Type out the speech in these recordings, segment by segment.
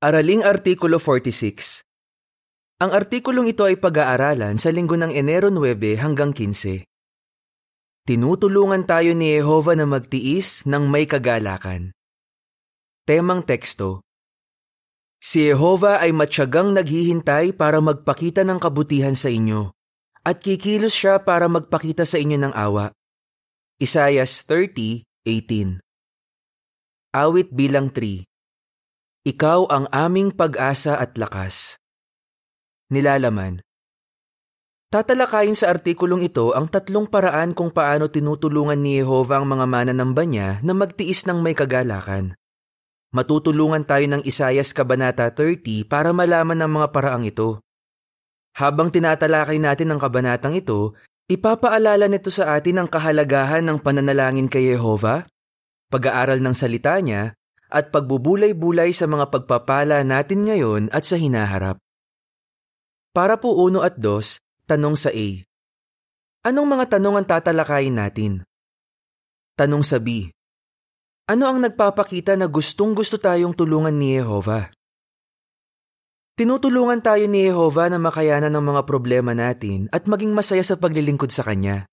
Araling Artikulo 46 Ang artikulong ito ay pag-aaralan sa linggo ng Enero 9 hanggang 15. Tinutulungan tayo ni Jehova na magtiis ng may kagalakan. Temang teksto Si Jehova ay matyagang naghihintay para magpakita ng kabutihan sa inyo at kikilos siya para magpakita sa inyo ng awa. Isayas 30:18 Awit bilang 3 ikaw ang aming pag-asa at lakas. Nilalaman Tatalakayin sa artikulong ito ang tatlong paraan kung paano tinutulungan ni Jehova ang mga mananamba niya na magtiis ng may kagalakan. Matutulungan tayo ng Isayas Kabanata 30 para malaman ang mga paraang ito. Habang tinatalakay natin ang kabanatang ito, ipapaalala nito sa atin ang kahalagahan ng pananalangin kay Jehova, pag-aaral ng salita niya, at pagbubulay-bulay sa mga pagpapala natin ngayon at sa hinaharap. Para po uno at dos, tanong sa A. Anong mga tanong ang tatalakayin natin? Tanong sa B. Ano ang nagpapakita na gustong gusto tayong tulungan ni Jehova? Tinutulungan tayo ni Jehova na makayanan ng mga problema natin at maging masaya sa paglilingkod sa Kanya.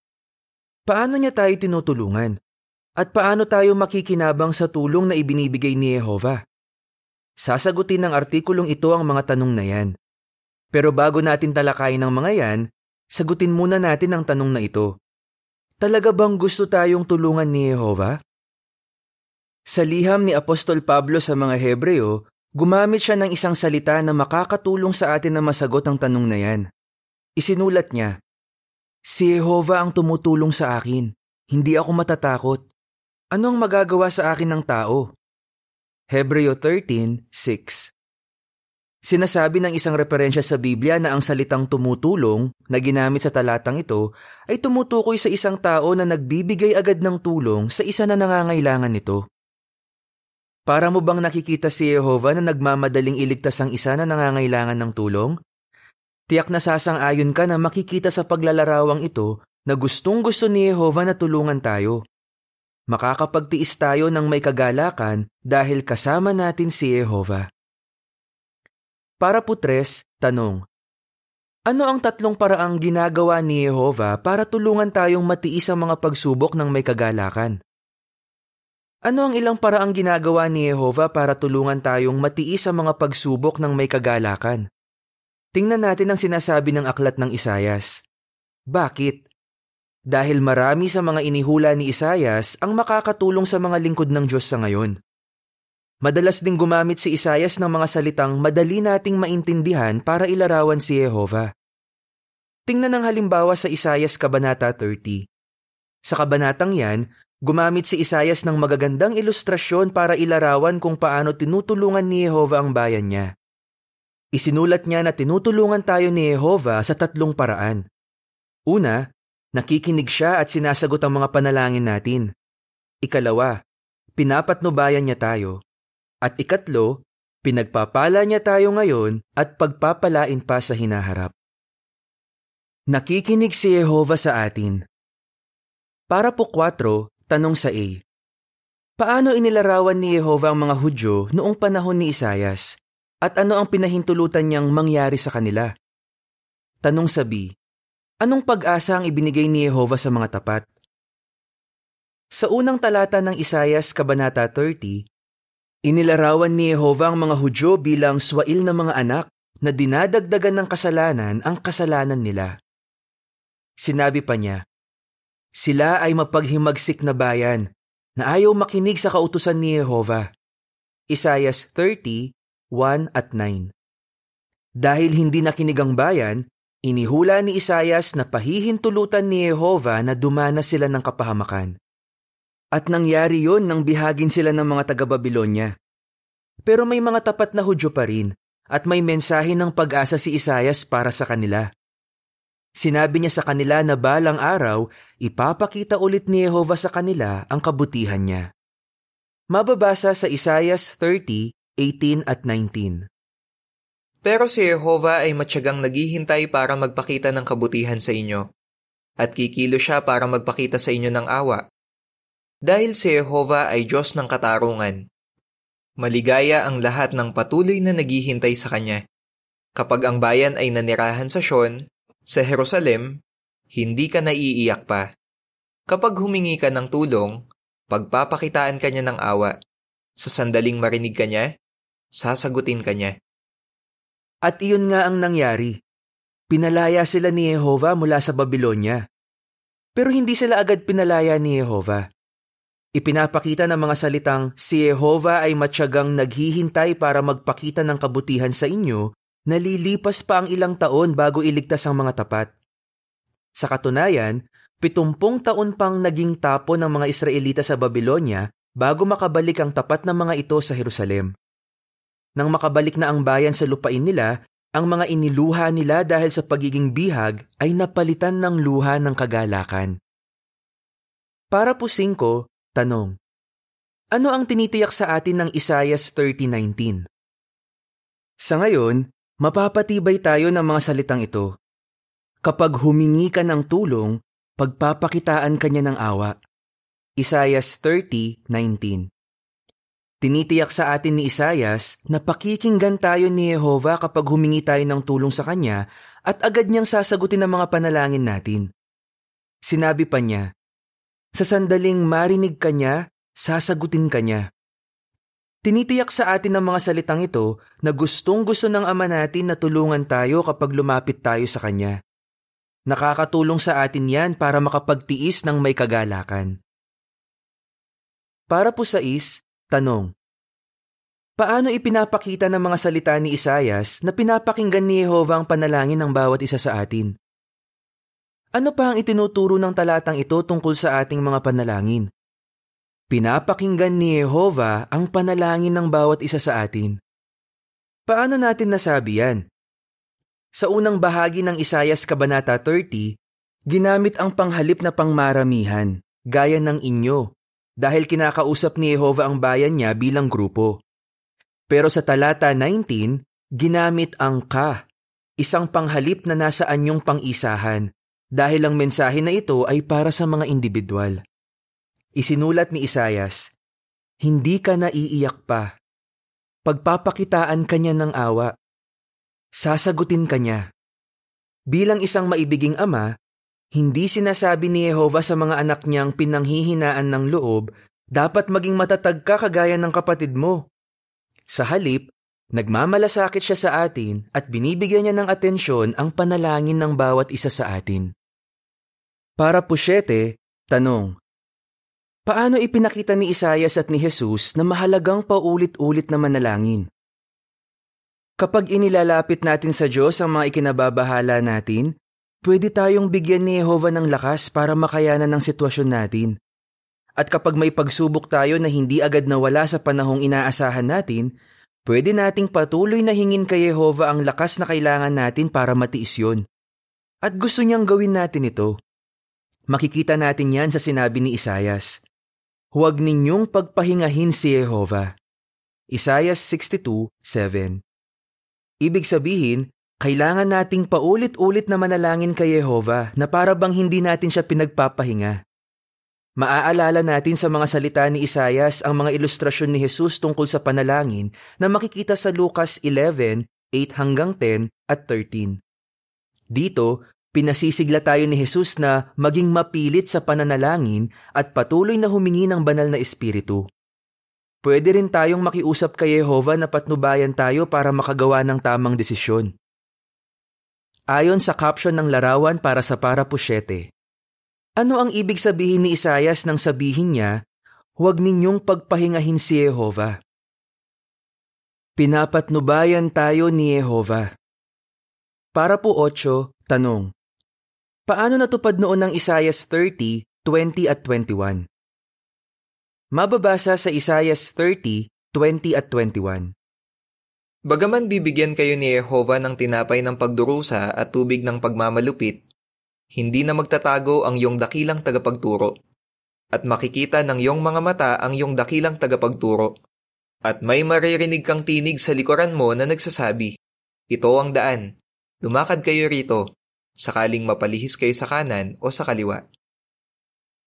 Paano niya tayo tinutulungan? At paano tayo makikinabang sa tulong na ibinibigay ni Jehova? Sasagutin ng artikulong ito ang mga tanong na yan. Pero bago natin talakayin ang mga yan, sagutin muna natin ang tanong na ito. Talaga bang gusto tayong tulungan ni Jehova? Sa liham ni Apostol Pablo sa mga Hebreo, gumamit siya ng isang salita na makakatulong sa atin na masagot ang tanong na yan. Isinulat niya, Si Jehova ang tumutulong sa akin. Hindi ako matatakot. Ano ang magagawa sa akin ng tao? Hebreo 13:6 Sinasabi ng isang referensya sa Biblia na ang salitang tumutulong na ginamit sa talatang ito ay tumutukoy sa isang tao na nagbibigay agad ng tulong sa isa na nangangailangan nito. Para mo bang nakikita si Jehova na nagmamadaling iligtas ang isa na nangangailangan ng tulong? Tiyak na sasang-ayon ka na makikita sa paglalarawang ito na gustong gusto ni Jehova na tulungan tayo. Makakapagtiis tayo ng may kagalakan dahil kasama natin si Jehova. Para po tres, tanong. Ano ang tatlong paraang ginagawa ni Jehova para tulungan tayong matiis ang mga pagsubok ng may kagalakan? Ano ang ilang paraang ginagawa ni Jehova para tulungan tayong matiis ang mga pagsubok ng may kagalakan? Tingnan natin ang sinasabi ng aklat ng Isayas. Bakit? Dahil marami sa mga inihula ni Isayas ang makakatulong sa mga lingkod ng Diyos sa ngayon. Madalas ding gumamit si Isayas ng mga salitang madali nating maintindihan para ilarawan si Jehova. Tingnan ang halimbawa sa Isayas Kabanata 30. Sa kabanatang yan, gumamit si Isayas ng magagandang ilustrasyon para ilarawan kung paano tinutulungan ni Jehova ang bayan niya. Isinulat niya na tinutulungan tayo ni Jehova sa tatlong paraan. Una, Nakikinig siya at sinasagot ang mga panalangin natin. Ikalawa, pinapatnubayan niya tayo. At ikatlo, pinagpapala niya tayo ngayon at pagpapalain pa sa hinaharap. Nakikinig si Jehova sa atin. Para po 4, tanong sa A. Paano inilarawan ni Jehova ang mga Hudyo noong panahon ni Isayas? At ano ang pinahintulutan niyang mangyari sa kanila? Tanong sa B. Anong pag-asa ang ibinigay ni Jehova sa mga tapat? Sa unang talata ng Isayas, Kabanata 30, inilarawan ni Jehova ang mga Hudyo bilang swail na mga anak na dinadagdagan ng kasalanan ang kasalanan nila. Sinabi pa niya, Sila ay mapaghimagsik na bayan na ayaw makinig sa kautusan ni Jehova. Isayas 30, 1 at 9 Dahil hindi nakinig ang bayan, Inihula ni Isayas na pahihintulutan ni Jehova na dumana sila ng kapahamakan. At nangyari yon nang bihagin sila ng mga taga-Babilonya. Pero may mga tapat na Hudyo pa rin at may mensahe ng pag-asa si Isayas para sa kanila. Sinabi niya sa kanila na balang araw, ipapakita ulit ni Jehova sa kanila ang kabutihan niya. Mababasa sa Isayas 30, 18 at 19. Pero si Jehova ay matyagang naghihintay para magpakita ng kabutihan sa inyo, at kikilo siya para magpakita sa inyo ng awa. Dahil si Jehova ay Diyos ng katarungan. Maligaya ang lahat ng patuloy na naghihintay sa kanya. Kapag ang bayan ay nanirahan sa Sion, sa Jerusalem, hindi ka naiiyak pa. Kapag humingi ka ng tulong, pagpapakitaan ka niya ng awa. Sa sandaling marinig ka niya, sasagutin ka niya. At iyon nga ang nangyari. Pinalaya sila ni Jehova mula sa Babylonia. Pero hindi sila agad pinalaya ni Jehova. Ipinapakita ng mga salitang si Jehova ay matyagang naghihintay para magpakita ng kabutihan sa inyo, nalilipas pa ang ilang taon bago iligtas ang mga tapat. Sa katunayan, pitumpong taon pang naging tapo ng mga Israelita sa Babylonia bago makabalik ang tapat ng mga ito sa Jerusalem. Nang makabalik na ang bayan sa lupain nila, ang mga iniluha nila dahil sa pagiging bihag ay napalitan ng luha ng kagalakan. Para po 5, Tanong. Ano ang tinitiyak sa atin ng Isaias 30.19? Sa ngayon, mapapatibay tayo ng mga salitang ito. Kapag humingi ka ng tulong, pagpapakitaan ka niya ng awa. Isaias 30.19 Tinitiyak sa atin ni Isaias na pakikinggan tayo ni Jehova kapag humingi tayo ng tulong sa Kanya at agad niyang sasagutin ang mga panalangin natin. Sinabi pa niya, sa sandaling marinig ka niya, sasagutin ka niya. Tinitiyak sa atin ng mga salitang ito na gustong gusto ng Ama natin na tulungan tayo kapag lumapit tayo sa Kanya. Nakakatulong sa atin yan para makapagtiis ng may kagalakan. Para po sa is, tanong. Paano ipinapakita ng mga salita ni Isayas na pinapakinggan ni Jehova ang panalangin ng bawat isa sa atin? Ano pa ang itinuturo ng talatang ito tungkol sa ating mga panalangin? Pinapakinggan ni Jehova ang panalangin ng bawat isa sa atin. Paano natin nasabi yan? Sa unang bahagi ng Isayas Kabanata 30, ginamit ang panghalip na pangmaramihan, gaya ng inyo, dahil kinakausap ni Jehova ang bayan niya bilang grupo. Pero sa talata 19, ginamit ang ka, isang panghalip na nasa anyong pang-isahan, dahil ang mensahe na ito ay para sa mga individual. Isinulat ni Isayas, Hindi ka naiiyak pa. Pagpapakitaan ka niya ng awa. Sasagutin ka niya. Bilang isang maibiging ama, hindi sinasabi ni Jehova sa mga anak niyang pinanghihinaan ng loob, dapat maging matatag ka kagaya ng kapatid mo. Sa halip, nagmamalasakit siya sa atin at binibigyan niya ng atensyon ang panalangin ng bawat isa sa atin. Para po siyete, tanong. Paano ipinakita ni Isayas at ni Jesus na mahalagang paulit-ulit na manalangin? Kapag inilalapit natin sa Diyos ang mga ikinababahala natin, pwede tayong bigyan ni Jehova ng lakas para makayanan ng sitwasyon natin. At kapag may pagsubok tayo na hindi agad nawala sa panahong inaasahan natin, pwede nating patuloy na hingin kay Jehova ang lakas na kailangan natin para matiis yon. At gusto niyang gawin natin ito. Makikita natin yan sa sinabi ni Isayas. Huwag ninyong pagpahingahin si Jehova. Isayas 62:7. Ibig sabihin, kailangan nating paulit-ulit na manalangin kay Jehova na para bang hindi natin siya pinagpapahinga. Maaalala natin sa mga salita ni Isayas ang mga ilustrasyon ni Jesus tungkol sa panalangin na makikita sa Lucas 11:8 hanggang 10 at 13. Dito, Pinasisigla tayo ni Jesus na maging mapilit sa pananalangin at patuloy na humingi ng banal na espiritu. Pwede rin tayong makiusap kay Jehova na patnubayan tayo para makagawa ng tamang desisyon. Ayon sa caption ng larawan para sa para pusyete, ano ang ibig sabihin ni Isayas nang sabihin niya, huwag ninyong pagpahingahin si Jehova? Pinapatnubayan tayo ni Jehova. Para po 8, tanong. Paano natupad noon ng Isayas 30, 20 at 21? Mababasa sa Isayas 30, 20 at 21. Bagaman bibigyan kayo ni Jehova ng tinapay ng pagdurusa at tubig ng pagmamalupit, hindi na magtatago ang iyong dakilang tagapagturo. At makikita ng iyong mga mata ang iyong dakilang tagapagturo. At may maririnig kang tinig sa likuran mo na nagsasabi, Ito ang daan. Lumakad kayo rito sakaling mapalihis kayo sa kanan o sa kaliwa.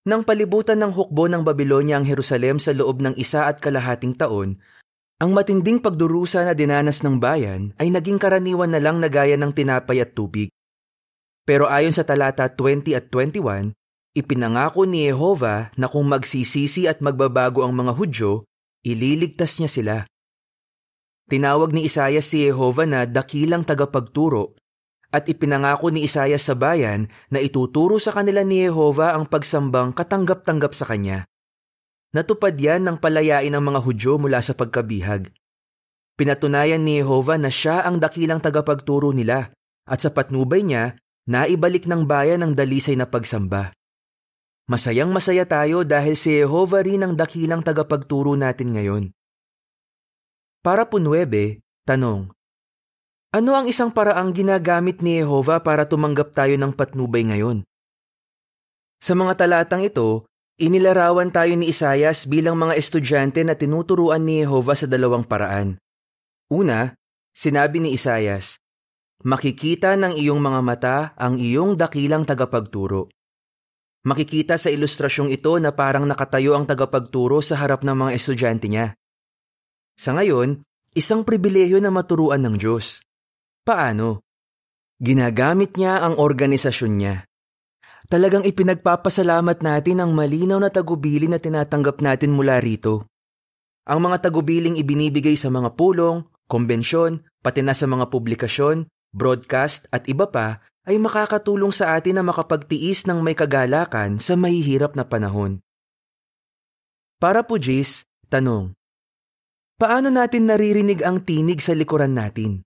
Nang palibutan ng hukbo ng Babylonia ang Jerusalem sa loob ng isa at kalahating taon, Ang matinding pagdurusa na dinanas ng bayan ay naging karaniwan na lang na gaya ng tinapay at tubig. Pero ayon sa talata 20 at 21, ipinangako ni Jehova na kung magsisisi at magbabago ang mga Hudyo, ililigtas niya sila. Tinawag ni Isayas si Jehova na dakilang tagapagturo at ipinangako ni Isayas sa bayan na ituturo sa kanila ni Jehova ang pagsambang katanggap-tanggap sa kanya. Natupad yan ng palayain ng mga Hudyo mula sa pagkabihag. Pinatunayan ni Jehova na siya ang dakilang tagapagturo nila at sa patnubay niya, naibalik ng bayan ang dalisay na pagsamba. Masayang masaya tayo dahil si Jehova rin ang dakilang tagapagturo natin ngayon. Para po 9, tanong. Ano ang isang paraang ginagamit ni Jehova para tumanggap tayo ng patnubay ngayon? Sa mga talatang ito, Inilarawan tayo ni Isayas bilang mga estudyante na tinuturuan ni Jehova sa dalawang paraan. Una, sinabi ni Isayas, Makikita ng iyong mga mata ang iyong dakilang tagapagturo. Makikita sa ilustrasyong ito na parang nakatayo ang tagapagturo sa harap ng mga estudyante niya. Sa ngayon, isang pribileyo na maturuan ng Diyos. Paano? Ginagamit niya ang organisasyon niya. Talagang ipinagpapasalamat natin ang malinaw na tagubili na tinatanggap natin mula rito. Ang mga tagubiling ibinibigay sa mga pulong, kombensyon, pati na sa mga publikasyon, broadcast at iba pa ay makakatulong sa atin na makapagtiis ng may kagalakan sa mahihirap na panahon. Para po Jis, tanong, paano natin naririnig ang tinig sa likuran natin?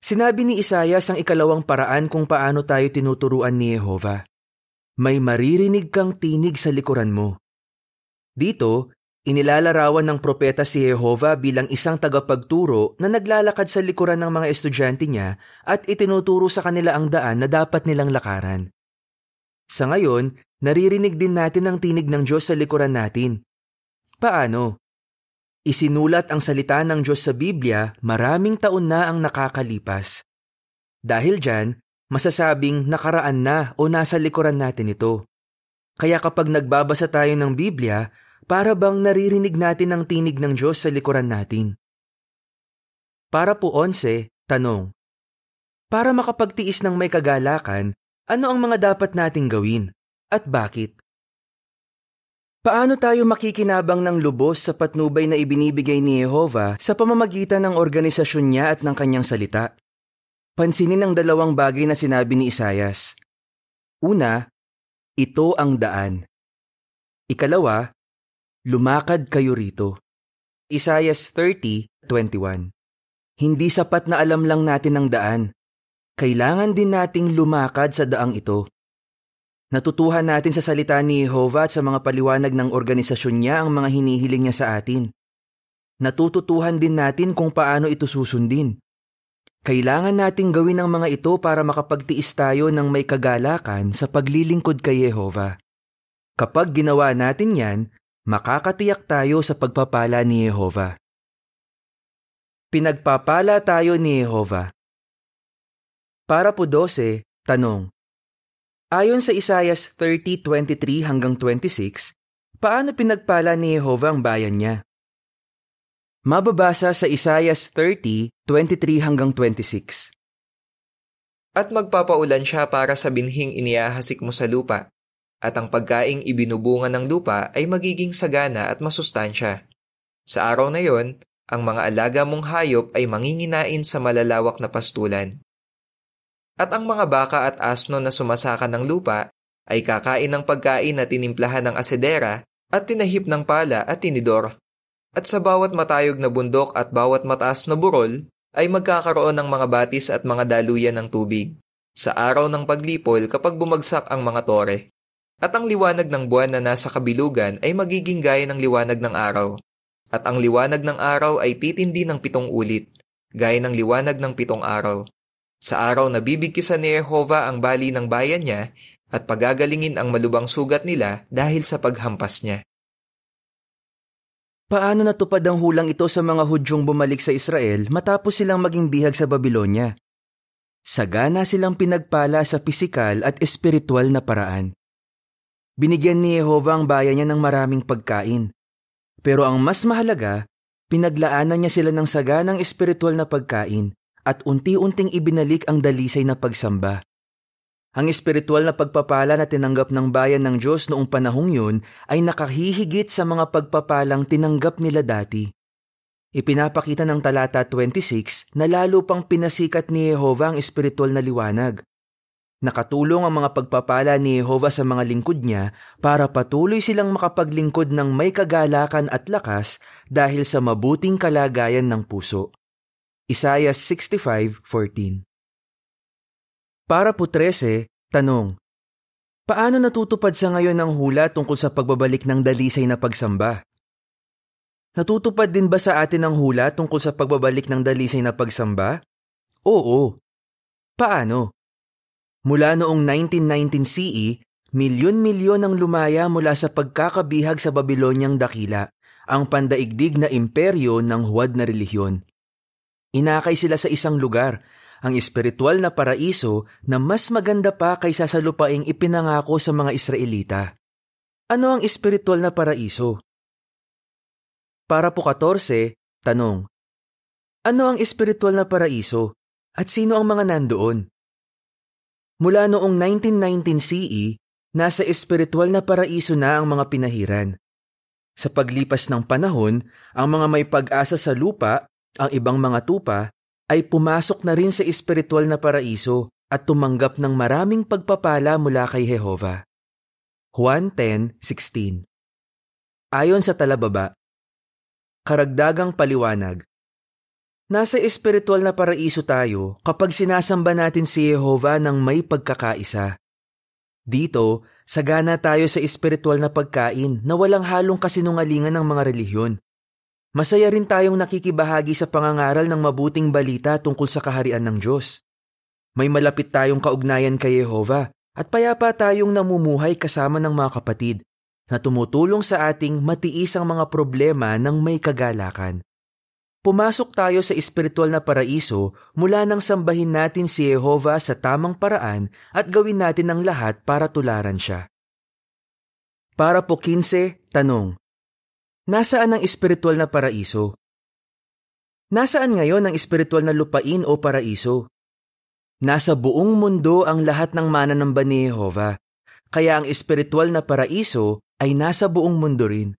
Sinabi ni Isayas ang ikalawang paraan kung paano tayo tinuturuan ni Jehova. May maririnig kang tinig sa likuran mo. Dito, inilalarawan ng propeta si Jehova bilang isang tagapagturo na naglalakad sa likuran ng mga estudyante niya at itinuturo sa kanila ang daan na dapat nilang lakaran. Sa ngayon, naririnig din natin ang tinig ng Diyos sa likuran natin. Paano? Isinulat ang salita ng Diyos sa Biblia maraming taon na ang nakakalipas. Dahil dyan, masasabing nakaraan na o nasa likuran natin ito. Kaya kapag nagbabasa tayo ng Biblia, para bang naririnig natin ang tinig ng Diyos sa likuran natin. Para po onse, tanong. Para makapagtiis ng may kagalakan, ano ang mga dapat nating gawin? At bakit? Paano tayo makikinabang ng lubos sa patnubay na ibinibigay ni Jehova sa pamamagitan ng organisasyon niya at ng kanyang salita? Pansinin ang dalawang bagay na sinabi ni Isayas. Una, ito ang daan. Ikalawa, lumakad kayo rito. Isayas 30:21. Hindi sapat na alam lang natin ang daan. Kailangan din nating lumakad sa daang ito. Natutuhan natin sa salita ni Jehovah at sa mga paliwanag ng organisasyon niya ang mga hinihiling niya sa atin. Natututuhan din natin kung paano ito susundin. Kailangan nating gawin ang mga ito para makapagtiis tayo ng may kagalakan sa paglilingkod kay Jehovah. Kapag ginawa natin yan, makakatiyak tayo sa pagpapala ni Jehovah. Pinagpapala tayo ni Jehovah. Para po 12, tanong, Ayon sa Isayas 30:23 hanggang 26, paano pinagpala ni Jehovah ang bayan niya? Mababasa sa Isayas 30:23 hanggang 26. At magpapaulan siya para sa binhing iniahasik mo sa lupa, at ang pagkaing ibinubungan ng lupa ay magiging sagana at masustansya. Sa araw na yon, ang mga alaga mong hayop ay manginginain sa malalawak na pastulan at ang mga baka at asno na sumasaka ng lupa ay kakain ng pagkain na tinimplahan ng asedera at tinahip ng pala at tinidor. At sa bawat matayog na bundok at bawat mataas na burol ay magkakaroon ng mga batis at mga daluyan ng tubig sa araw ng paglipol kapag bumagsak ang mga tore. At ang liwanag ng buwan na nasa kabilugan ay magiging gaya ng liwanag ng araw. At ang liwanag ng araw ay titindi ng pitong ulit, gaya ng liwanag ng pitong araw. Sa araw na bibigkisan ni Jehova ang bali ng bayan niya at pagagalingin ang malubang sugat nila dahil sa paghampas niya. Paano natupad ang hulang ito sa mga Hudyong bumalik sa Israel matapos silang maging bihag sa Babylonia? Sagana silang pinagpala sa pisikal at espiritual na paraan. Binigyan ni Jehova ang bayan niya ng maraming pagkain. Pero ang mas mahalaga, Pinaglaanan niya sila ng saganang espiritual na pagkain at unti-unting ibinalik ang dalisay na pagsamba. Ang espiritual na pagpapala na tinanggap ng bayan ng Diyos noong panahong yun ay nakahihigit sa mga pagpapalang tinanggap nila dati. Ipinapakita ng talata 26 na lalo pang pinasikat ni Jehova ang espiritual na liwanag. Nakatulong ang mga pagpapala ni Jehova sa mga lingkod niya para patuloy silang makapaglingkod ng may kagalakan at lakas dahil sa mabuting kalagayan ng puso. Isaiah 65:14 Para po 13, tanong. Paano natutupad sa ngayon ang hula tungkol sa pagbabalik ng dalisay na pagsamba? Natutupad din ba sa atin ang hula tungkol sa pagbabalik ng dalisay na pagsamba? Oo. Paano? Mula noong 1919 CE, milyon-milyon ang lumaya mula sa pagkakabihag sa Babylonyang dakila, ang pandaigdig na imperyo ng huwad na relihiyon. Inakay sila sa isang lugar, ang espiritual na paraiso na mas maganda pa kaysa sa lupaing ipinangako sa mga Israelita. Ano ang espiritual na paraiso? Para po 14, tanong. Ano ang espiritual na paraiso at sino ang mga nandoon? Mula noong 1919 CE, nasa espiritual na paraiso na ang mga pinahiran. Sa paglipas ng panahon, ang mga may pag-asa sa lupa, ang ibang mga tupa, ay pumasok na rin sa espiritual na paraiso at tumanggap ng maraming pagpapala mula kay Jehova. Juan 10.16 Ayon sa talababa, Karagdagang paliwanag. Nasa espiritual na paraiso tayo kapag sinasamba natin si Jehova ng may pagkakaisa. Dito, sagana tayo sa espiritual na pagkain na walang halong kasinungalingan ng mga relihiyon. Masaya rin tayong nakikibahagi sa pangangaral ng mabuting balita tungkol sa kaharian ng Diyos. May malapit tayong kaugnayan kay Jehova at payapa tayong namumuhay kasama ng mga kapatid na tumutulong sa ating matiis ang mga problema ng may kagalakan. Pumasok tayo sa espiritual na paraiso mula nang sambahin natin si Jehova sa tamang paraan at gawin natin ang lahat para tularan siya. Para po 15, tanong. Nasaan ang espiritual na paraiso? Nasaan ngayon ang espiritual na lupain o paraiso? Nasa buong mundo ang lahat ng mananamba ni Jehova, kaya ang espiritual na paraiso ay nasa buong mundo rin.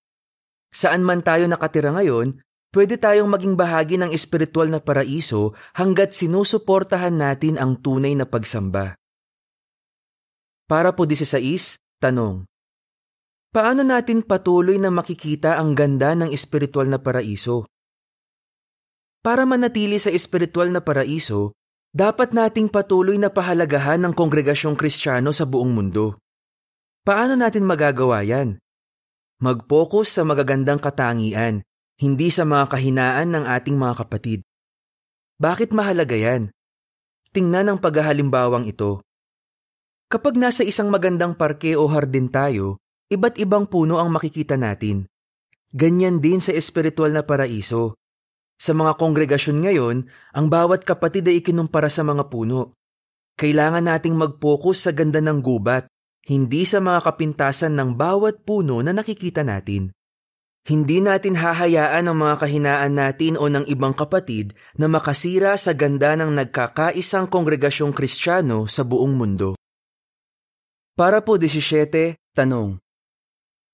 Saan man tayo nakatira ngayon, pwede tayong maging bahagi ng espiritual na paraiso hanggat sinusuportahan natin ang tunay na pagsamba. Para po 16, tanong. Paano natin patuloy na makikita ang ganda ng espiritual na paraiso? Para manatili sa espiritual na paraiso, dapat nating patuloy na pahalagahan ng kongregasyong kristyano sa buong mundo. Paano natin magagawa yan? Mag-focus sa magagandang katangian, hindi sa mga kahinaan ng ating mga kapatid. Bakit mahalaga yan? Tingnan ang paghahalimbawang ito. Kapag nasa isang magandang parke o hardin tayo, iba't ibang puno ang makikita natin. Ganyan din sa espiritual na paraiso. Sa mga kongregasyon ngayon, ang bawat kapatid ay ikinumpara sa mga puno. Kailangan nating mag-focus sa ganda ng gubat, hindi sa mga kapintasan ng bawat puno na nakikita natin. Hindi natin hahayaan ang mga kahinaan natin o ng ibang kapatid na makasira sa ganda ng nagkakaisang kongregasyong kristyano sa buong mundo. Para po 17, tanong.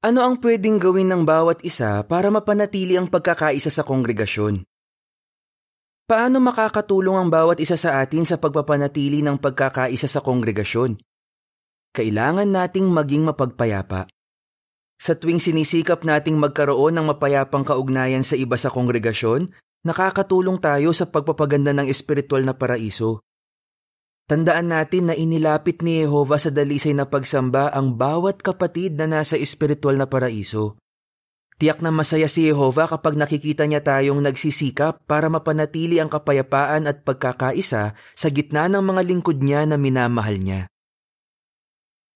Ano ang pwedeng gawin ng bawat isa para mapanatili ang pagkakaisa sa kongregasyon? Paano makakatulong ang bawat isa sa atin sa pagpapanatili ng pagkakaisa sa kongregasyon? kailangan nating maging mapagpayapa. Sa tuwing sinisikap nating magkaroon ng mapayapang kaugnayan sa iba sa kongregasyon, nakakatulong tayo sa pagpapaganda ng espiritual na paraiso. Tandaan natin na inilapit ni Jehova sa dalisay na pagsamba ang bawat kapatid na nasa espiritual na paraiso. Tiyak na masaya si Jehova kapag nakikita niya tayong nagsisikap para mapanatili ang kapayapaan at pagkakaisa sa gitna ng mga lingkod niya na minamahal niya.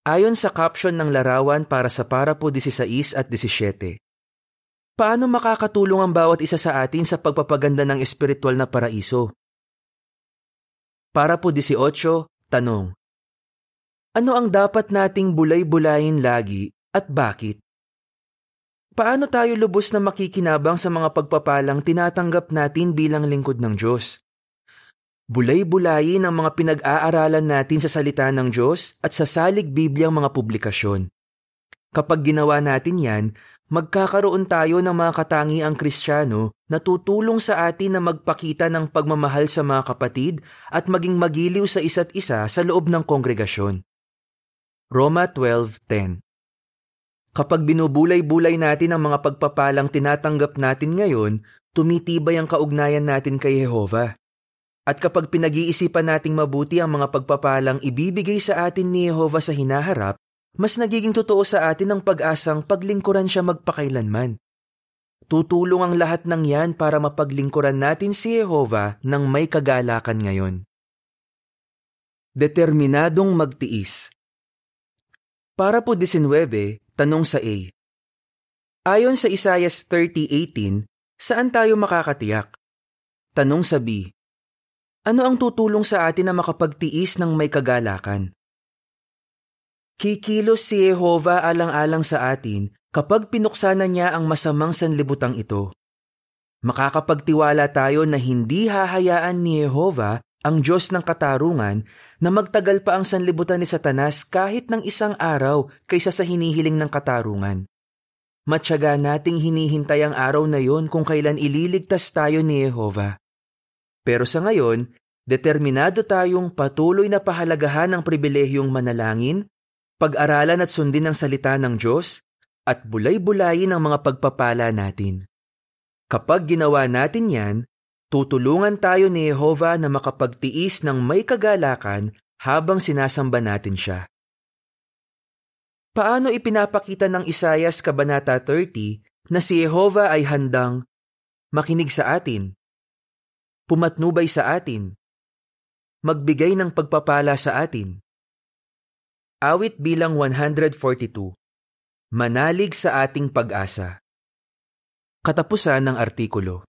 Ayon sa caption ng larawan para sa Parapo 16 at 17, Paano makakatulong ang bawat isa sa atin sa pagpapaganda ng espiritual na paraiso? Para po 18, tanong. Ano ang dapat nating bulay-bulayin lagi at bakit? paano tayo lubos na makikinabang sa mga pagpapalang tinatanggap natin bilang lingkod ng Diyos? Bulay-bulayin ang mga pinag-aaralan natin sa salita ng Diyos at sa salig Bibliang mga publikasyon. Kapag ginawa natin yan, magkakaroon tayo ng mga katangiang kristyano na tutulong sa atin na magpakita ng pagmamahal sa mga kapatid at maging magiliw sa isa't isa sa loob ng kongregasyon. Roma 12.10 Kapag binubulay-bulay natin ang mga pagpapalang tinatanggap natin ngayon, tumitibay ang kaugnayan natin kay Jehova. At kapag pinag-iisipan nating mabuti ang mga pagpapalang ibibigay sa atin ni Jehova sa hinaharap, mas nagiging totoo sa atin ang pag-asang paglingkuran siya magpakailanman. Tutulong ang lahat ng yan para mapaglingkuran natin si Jehova ng may kagalakan ngayon. Determinadong magtiis Para po 19, tanong sa A. Ayon sa Isayas 30.18, saan tayo makakatiyak? Tanong sa B. Ano ang tutulong sa atin na makapagtiis ng may kagalakan? Kikilos si Jehova alang-alang sa atin kapag pinuksanan niya ang masamang sanlibutang ito. Makakapagtiwala tayo na hindi hahayaan ni Jehova ang Diyos ng katarungan na magtagal pa ang sanlibutan ni Satanas kahit ng isang araw kaysa sa hinihiling ng katarungan. Matyaga nating hinihintay ang araw na yon kung kailan ililigtas tayo ni Jehova. Pero sa ngayon, determinado tayong patuloy na pahalagahan ang pribilehiyong manalangin, pag-aralan at sundin ang salita ng Diyos, at bulay-bulayin ang mga pagpapala natin. Kapag ginawa natin yan, tutulungan tayo ni Jehova na makapagtiis ng may kagalakan habang sinasamba natin siya. Paano ipinapakita ng Isayas Kabanata 30 na si Jehova ay handang makinig sa atin, pumatnubay sa atin, magbigay ng pagpapala sa atin. Awit bilang 142 Manalig sa ating pag-asa. Katapusan ng artikulo